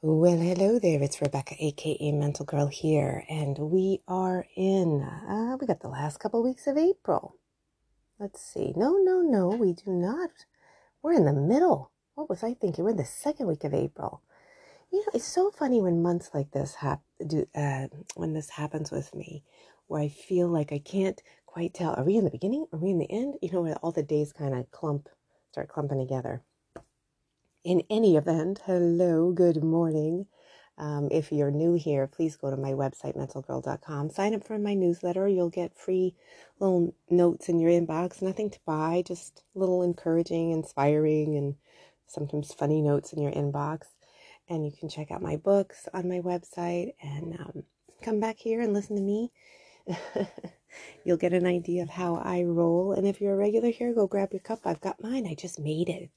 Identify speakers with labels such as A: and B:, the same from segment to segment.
A: Well, hello there. It's Rebecca, aka Mental Girl here, and we are in. Uh, we got the last couple weeks of April. Let's see. No, no, no, we do not. We're in the middle. What was I thinking? We're in the second week of April. You know, it's so funny when months like this happen. Uh, when this happens with me, where I feel like I can't quite tell. Are we in the beginning? Are we in the end? You know, where all the days kind of clump, start clumping together. In any event, hello, good morning. Um, if you're new here, please go to my website, mentalgirl.com. Sign up for my newsletter. You'll get free little notes in your inbox. Nothing to buy, just little encouraging, inspiring, and sometimes funny notes in your inbox. And you can check out my books on my website and um, come back here and listen to me. You'll get an idea of how I roll. And if you're a regular here, go grab your cup. I've got mine. I just made it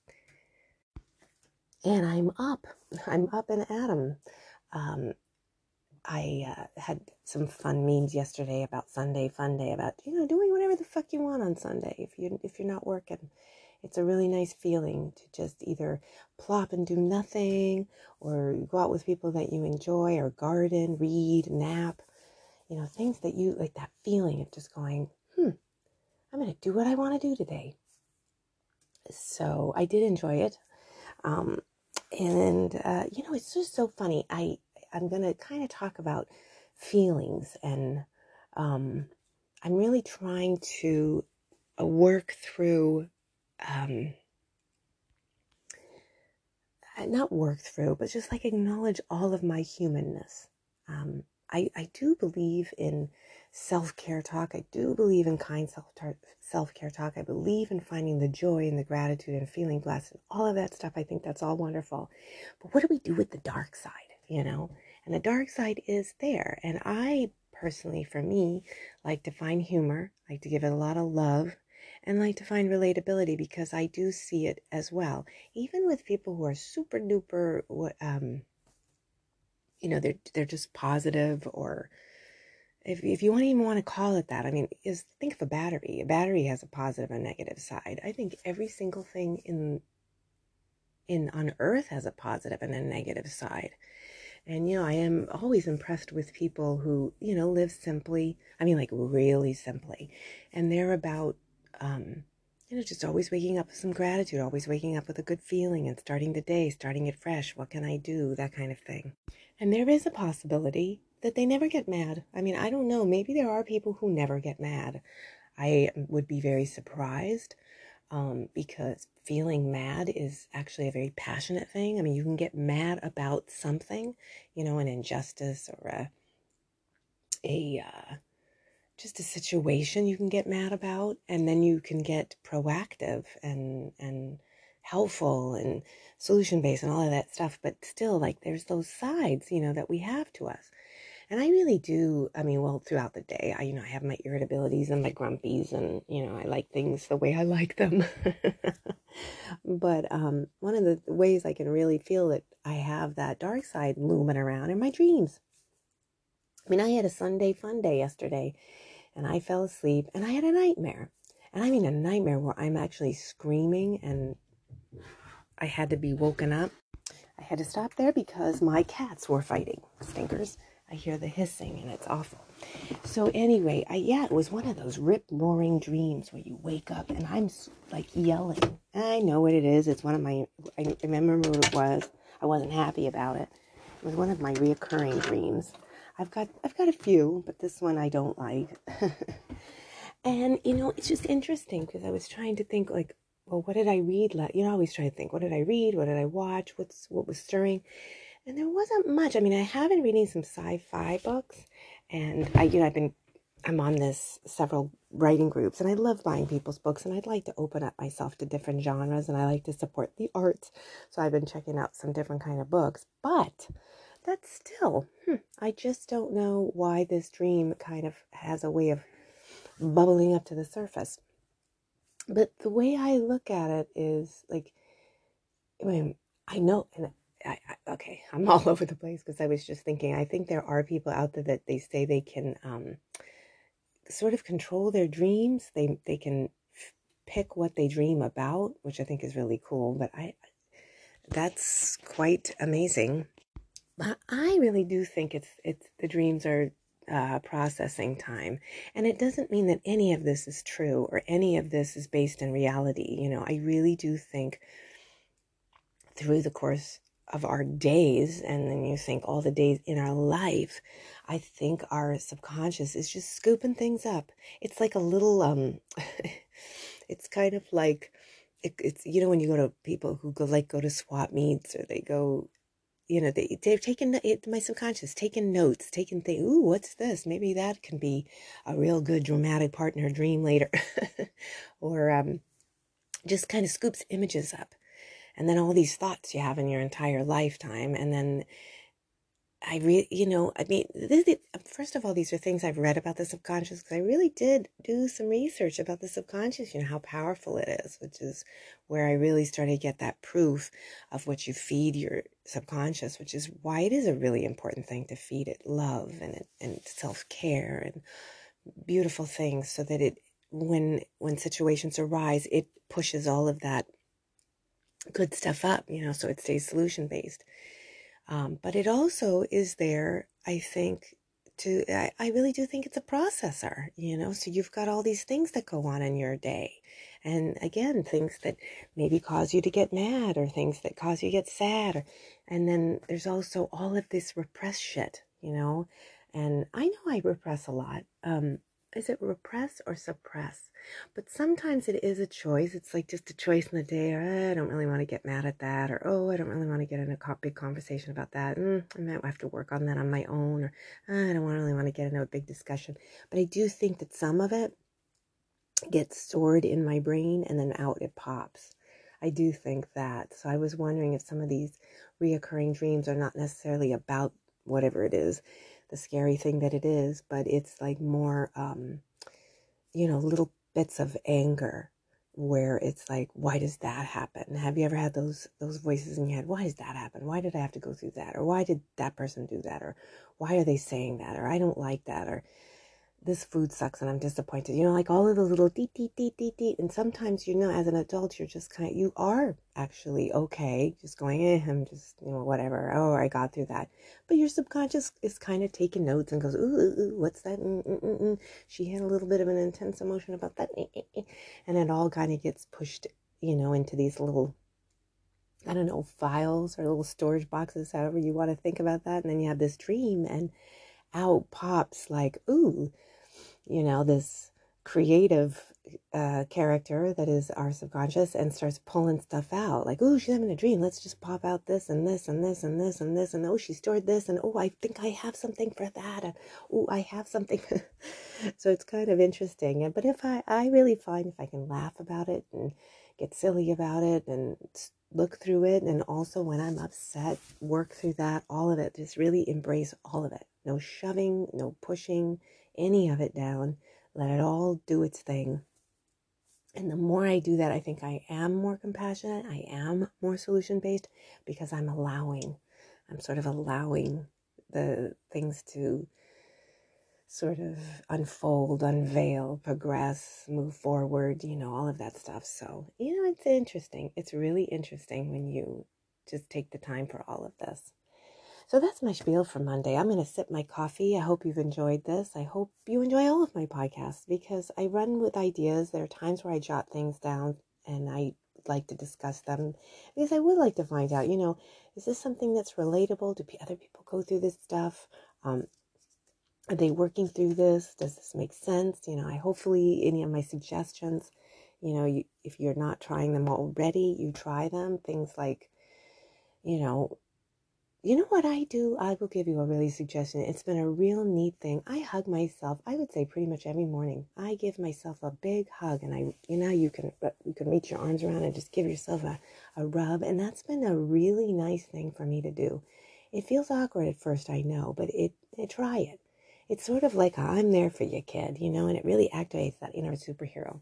A: and I'm up. I'm up and at 'em. Um, I uh, had some fun memes yesterday about Sunday Fun Day about you know doing whatever the fuck you want on Sunday if you if you're not working. It's a really nice feeling to just either plop and do nothing, or go out with people that you enjoy, or garden, read, nap. You know things that you like. That feeling of just going, hmm, I'm gonna do what I want to do today. So I did enjoy it. Um, and uh, you know it's just so funny i i'm to kind of talk about feelings and um, i'm really trying to uh, work through um, uh, not work through but just like acknowledge all of my humanness. Um, I, I do believe in self care talk. I do believe in kind self care talk. I believe in finding the joy and the gratitude and feeling blessed and all of that stuff. I think that's all wonderful. But what do we do with the dark side, you know? And the dark side is there. And I personally, for me, like to find humor, like to give it a lot of love, and like to find relatability because I do see it as well. Even with people who are super duper, um, you know, they're they're just positive or if, if you want to even want to call it that, I mean, is think of a battery. A battery has a positive and negative side. I think every single thing in in on earth has a positive and a negative side. And you know, I am always impressed with people who, you know, live simply. I mean, like really simply. And they're about um, you know, just always waking up with some gratitude, always waking up with a good feeling and starting the day, starting it fresh. What can I do? That kind of thing. And there is a possibility that they never get mad. I mean, I don't know. Maybe there are people who never get mad. I would be very surprised um, because feeling mad is actually a very passionate thing. I mean, you can get mad about something, you know, an injustice or a, a uh, just a situation you can get mad about, and then you can get proactive and and helpful and solution based and all of that stuff. But still, like, there's those sides, you know, that we have to us. And I really do, I mean, well, throughout the day, I, you know, I have my irritabilities and my grumpies and, you know, I like things the way I like them. but um, one of the ways I can really feel that I have that dark side looming around in my dreams. I mean, I had a Sunday fun day yesterday and I fell asleep and I had a nightmare. And I mean, a nightmare where I'm actually screaming and I had to be woken up. I had to stop there because my cats were fighting, stinkers. I hear the hissing and it's awful. So anyway, I yeah, it was one of those rip roaring dreams where you wake up and I'm like yelling. I know what it is. It's one of my. I remember what it was. I wasn't happy about it. It was one of my reoccurring dreams. I've got I've got a few, but this one I don't like. and you know, it's just interesting because I was trying to think like, well, what did I read? You know, I always try to think, what did I read? What did I watch? What's what was stirring? And there wasn't much. I mean, I have been reading some sci-fi books, and I, you know, I've been, I'm on this several writing groups, and I love buying people's books, and I'd like to open up myself to different genres, and I like to support the arts, so I've been checking out some different kind of books, but that's still, hmm, I just don't know why this dream kind of has a way of bubbling up to the surface. But the way I look at it is like, I mean, I know, and I, I, okay, I'm all over the place because I was just thinking. I think there are people out there that they say they can um, sort of control their dreams. They they can f- pick what they dream about, which I think is really cool. But I, that's quite amazing. But I really do think it's it's the dreams are uh, processing time, and it doesn't mean that any of this is true or any of this is based in reality. You know, I really do think through the course of our days, and then you think all the days in our life, I think our subconscious is just scooping things up. It's like a little um, it's kind of like it, it's you know when you go to people who go like go to swap meets or they go you know, they, they've taken it, my subconscious, taking notes, taking things. Ooh, what's this? Maybe that can be a real good dramatic partner dream later. or um, just kind of scoops images up. And then all these thoughts you have in your entire lifetime. And then I really, you know, I mean, this, first of all, these are things I've read about the subconscious because I really did do some research about the subconscious, you know, how powerful it is, which is where I really started to get that proof of what you feed your subconscious, which is why it is a really important thing to feed it love and, and self care and beautiful things so that it, when, when situations arise, it pushes all of that good stuff up, you know, so it stays solution based. Um, but it also is there, I think, to, I, I really do think it's a processor, you know, so you've got all these things that go on in your day. And again, things that maybe cause you to get mad or things that cause you to get sad. Or, and then there's also all of this repressed shit, you know, and I know I repress a lot. Um, is it repress or suppress? But sometimes it is a choice. It's like just a choice in the day. Or, I don't really want to get mad at that. Or, oh, I don't really want to get in a big conversation about that. Mm, I might have to work on that on my own. Or, I don't really want to get into a big discussion. But I do think that some of it gets stored in my brain and then out it pops. I do think that. So I was wondering if some of these reoccurring dreams are not necessarily about whatever it is the scary thing that it is, but it's like more, um, you know, little bits of anger where it's like, why does that happen? Have you ever had those those voices in your head? Why does that happen? Why did I have to go through that? Or why did that person do that? Or why are they saying that? Or I don't like that? Or this food sucks and I'm disappointed. You know, like all of the little dee dee dee dee dee. And sometimes, you know, as an adult, you're just kind of, you are actually okay, just going, eh, I'm just, you know, whatever. Oh, I got through that. But your subconscious is kind of taking notes and goes, ooh, ooh, ooh what's that? Mm, mm, mm, mm. She had a little bit of an intense emotion about that. Eh, eh, eh. And it all kind of gets pushed, you know, into these little I don't know, files or little storage boxes, however you want to think about that. And then you have this dream, and out pops like, ooh, you know, this creative uh, character that is our subconscious and starts pulling stuff out. Like, oh, she's having a dream. Let's just pop out this and this and this and this and this. And oh, she stored this. And oh, I think I have something for that. And oh, I have something. so it's kind of interesting. But if I, I really find if I can laugh about it and get silly about it and look through it. And also when I'm upset, work through that, all of it. Just really embrace all of it. No shoving, no pushing any of it down. Let it all do its thing. And the more I do that, I think I am more compassionate. I am more solution based because I'm allowing. I'm sort of allowing the things to sort of unfold, unveil, progress, move forward, you know, all of that stuff. So, you know, it's interesting. It's really interesting when you just take the time for all of this. So that's my spiel for Monday. I'm going to sip my coffee. I hope you've enjoyed this. I hope you enjoy all of my podcasts because I run with ideas. There are times where I jot things down and I like to discuss them because I would like to find out, you know, is this something that's relatable? Do other people go through this stuff? Um, are they working through this? Does this make sense? You know, I hopefully any of my suggestions, you know, you, if you're not trying them already, you try them. Things like, you know, you know what I do? I will give you a really suggestion. It's been a real neat thing. I hug myself. I would say pretty much every morning. I give myself a big hug, and I, you know, you can uh, you can reach your arms around and just give yourself a, a rub, and that's been a really nice thing for me to do. It feels awkward at first, I know, but it, it try it. It's sort of like I'm there for you, kid, you know, and it really activates that inner superhero.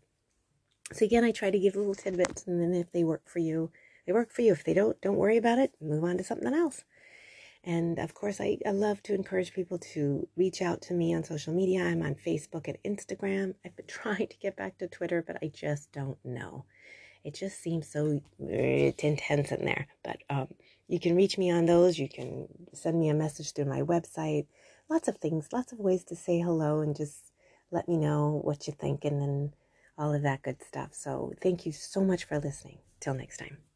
A: So again, I try to give little tidbits, and then if they work for you, they work for you. If they don't, don't worry about it. Move on to something else. And of course, I, I love to encourage people to reach out to me on social media. I'm on Facebook and Instagram. I've been trying to get back to Twitter, but I just don't know. It just seems so intense in there. But um, you can reach me on those. You can send me a message through my website. Lots of things, lots of ways to say hello and just let me know what you're thinking and all of that good stuff. So thank you so much for listening. Till next time.